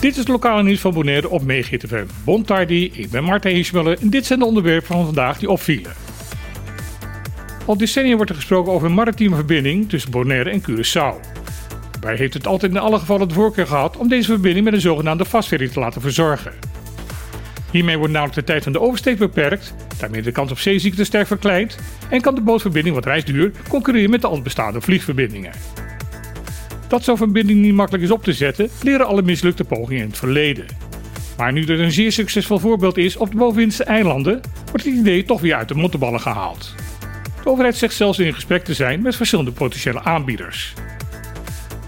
Dit is het lokale nieuws van Bonaire op MeeGTV. Bon tardi, ik ben Martijn Hiesmuller en dit zijn de onderwerpen van vandaag die opvielen. Al decennia wordt er gesproken over een maritieme verbinding tussen Bonaire en Curaçao. Daarbij heeft het altijd in alle gevallen de voorkeur gehad om deze verbinding met een zogenaamde vastferry te laten verzorgen. Hiermee wordt namelijk de tijd van de oversteek beperkt, daarmee de kans op zeeziekte sterk verkleind en kan de bootverbinding wat reisduur concurreren met de al bestaande vliegverbindingen. Dat zo'n verbinding niet makkelijk is op te zetten, leren alle mislukte pogingen in het verleden. Maar nu er een zeer succesvol voorbeeld is op de bovenwindse eilanden, wordt het idee toch weer uit de mottenballen gehaald. De overheid zegt zelfs in gesprek te zijn met verschillende potentiële aanbieders.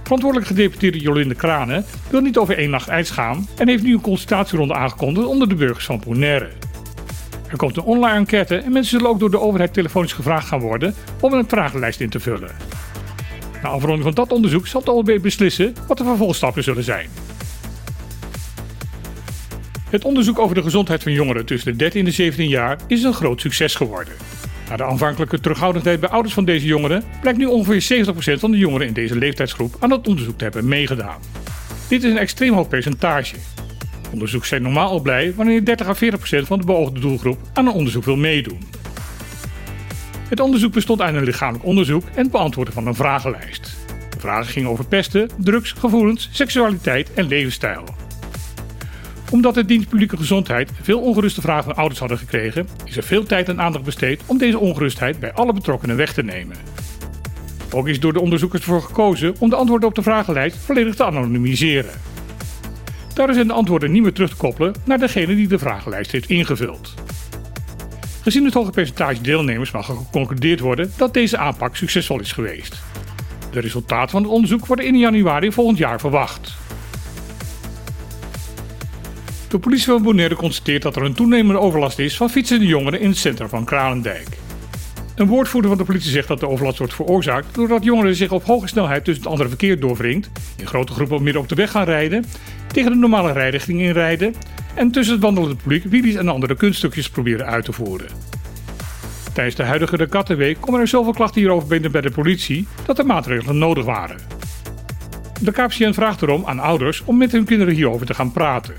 Verantwoordelijk gedeputeerde Jolinde Kranen wil niet over één nacht ijs gaan en heeft nu een consultatieronde aangekondigd onder de burgers van Bonaire. Er komt een online enquête en mensen zullen ook door de overheid telefonisch gevraagd gaan worden om een vragenlijst in te vullen. Na afronding van dat onderzoek zal de OLB beslissen wat de vervolgstappen zullen zijn. Het onderzoek over de gezondheid van jongeren tussen de 13 en de 17 jaar is een groot succes geworden. Na de aanvankelijke terughoudendheid bij ouders van deze jongeren blijkt nu ongeveer 70% van de jongeren in deze leeftijdsgroep aan het onderzoek te hebben meegedaan. Dit is een extreem hoog percentage. Onderzoekers zijn normaal al blij wanneer 30 à 40% van de beoogde doelgroep aan een onderzoek wil meedoen. Het onderzoek bestond uit een lichamelijk onderzoek en het beantwoorden van een vragenlijst. De vragen gingen over pesten, drugs, gevoelens, seksualiteit en levensstijl. Omdat de dienst publieke gezondheid veel ongeruste vragen van ouders hadden gekregen, is er veel tijd en aandacht besteed om deze ongerustheid bij alle betrokkenen weg te nemen. Ook is door de onderzoekers ervoor gekozen om de antwoorden op de vragenlijst volledig te anonimiseren. Daardoor zijn de antwoorden niet meer terug te koppelen naar degene die de vragenlijst heeft ingevuld. Gezien het hoge percentage deelnemers mag er geconcludeerd worden dat deze aanpak succesvol is geweest. De resultaten van het onderzoek worden in januari volgend jaar verwacht. De politie van Bonaire constateert dat er een toenemende overlast is van fietsende jongeren in het centrum van Kralendijk. Een woordvoerder van de politie zegt dat de overlast wordt veroorzaakt doordat jongeren zich op hoge snelheid tussen het andere verkeer doorwringt, in grote groepen midden op de weg gaan rijden, tegen de normale rijrichting inrijden en tussen het wandelende publiek wheelies en andere kunststukjes proberen uit te voeren. Tijdens de huidige Regattenweek komen er zoveel klachten hierover binnen bij de politie dat er maatregelen nodig waren. De KPCN vraagt erom aan ouders om met hun kinderen hierover te gaan praten.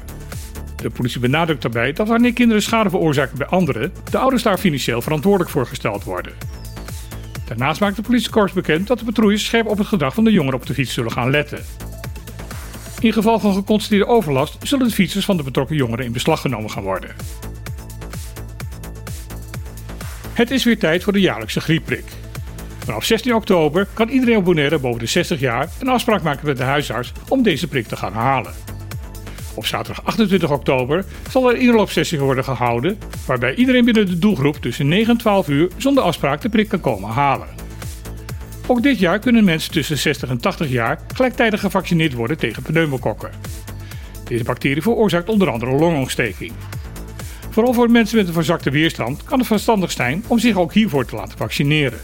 De politie benadrukt daarbij dat wanneer kinderen schade veroorzaken bij anderen, de ouders daar financieel verantwoordelijk voor gesteld worden. Daarnaast maakt de politiekorps bekend dat de patrouilles scherp op het gedrag van de jongeren op de fiets zullen gaan letten. In geval van geconstateerde overlast zullen de fietsers van de betrokken jongeren in beslag genomen gaan worden. Het is weer tijd voor de jaarlijkse griepprik. Vanaf 16 oktober kan iedereen op boven de 60 jaar een afspraak maken met de huisarts om deze prik te gaan halen. Op zaterdag 28 oktober zal er een inloopsessie worden gehouden, waarbij iedereen binnen de doelgroep tussen 9 en 12 uur zonder afspraak de prik kan komen halen. Ook dit jaar kunnen mensen tussen 60 en 80 jaar gelijktijdig gevaccineerd worden tegen pneumokokken. Deze bacterie veroorzaakt onder andere longontsteking. Vooral voor mensen met een verzakte weerstand kan het verstandig zijn om zich ook hiervoor te laten vaccineren.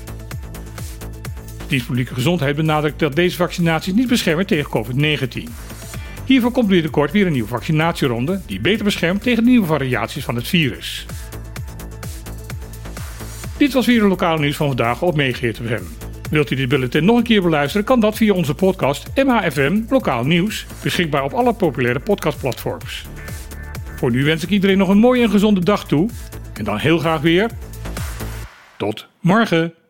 De publieke gezondheid benadrukt dat deze vaccinaties niet beschermen tegen COVID-19. Hiervoor komt binnenkort weer een nieuwe vaccinatieronde die beter beschermt tegen nieuwe variaties van het virus. Dit was weer een lokale nieuws van vandaag op MeeGTFM. Wilt u dit bulletin nog een keer beluisteren, kan dat via onze podcast MHFM Lokaal Nieuws, beschikbaar op alle populaire podcastplatforms. Voor nu wens ik iedereen nog een mooie en gezonde dag toe. En dan heel graag weer. Tot morgen.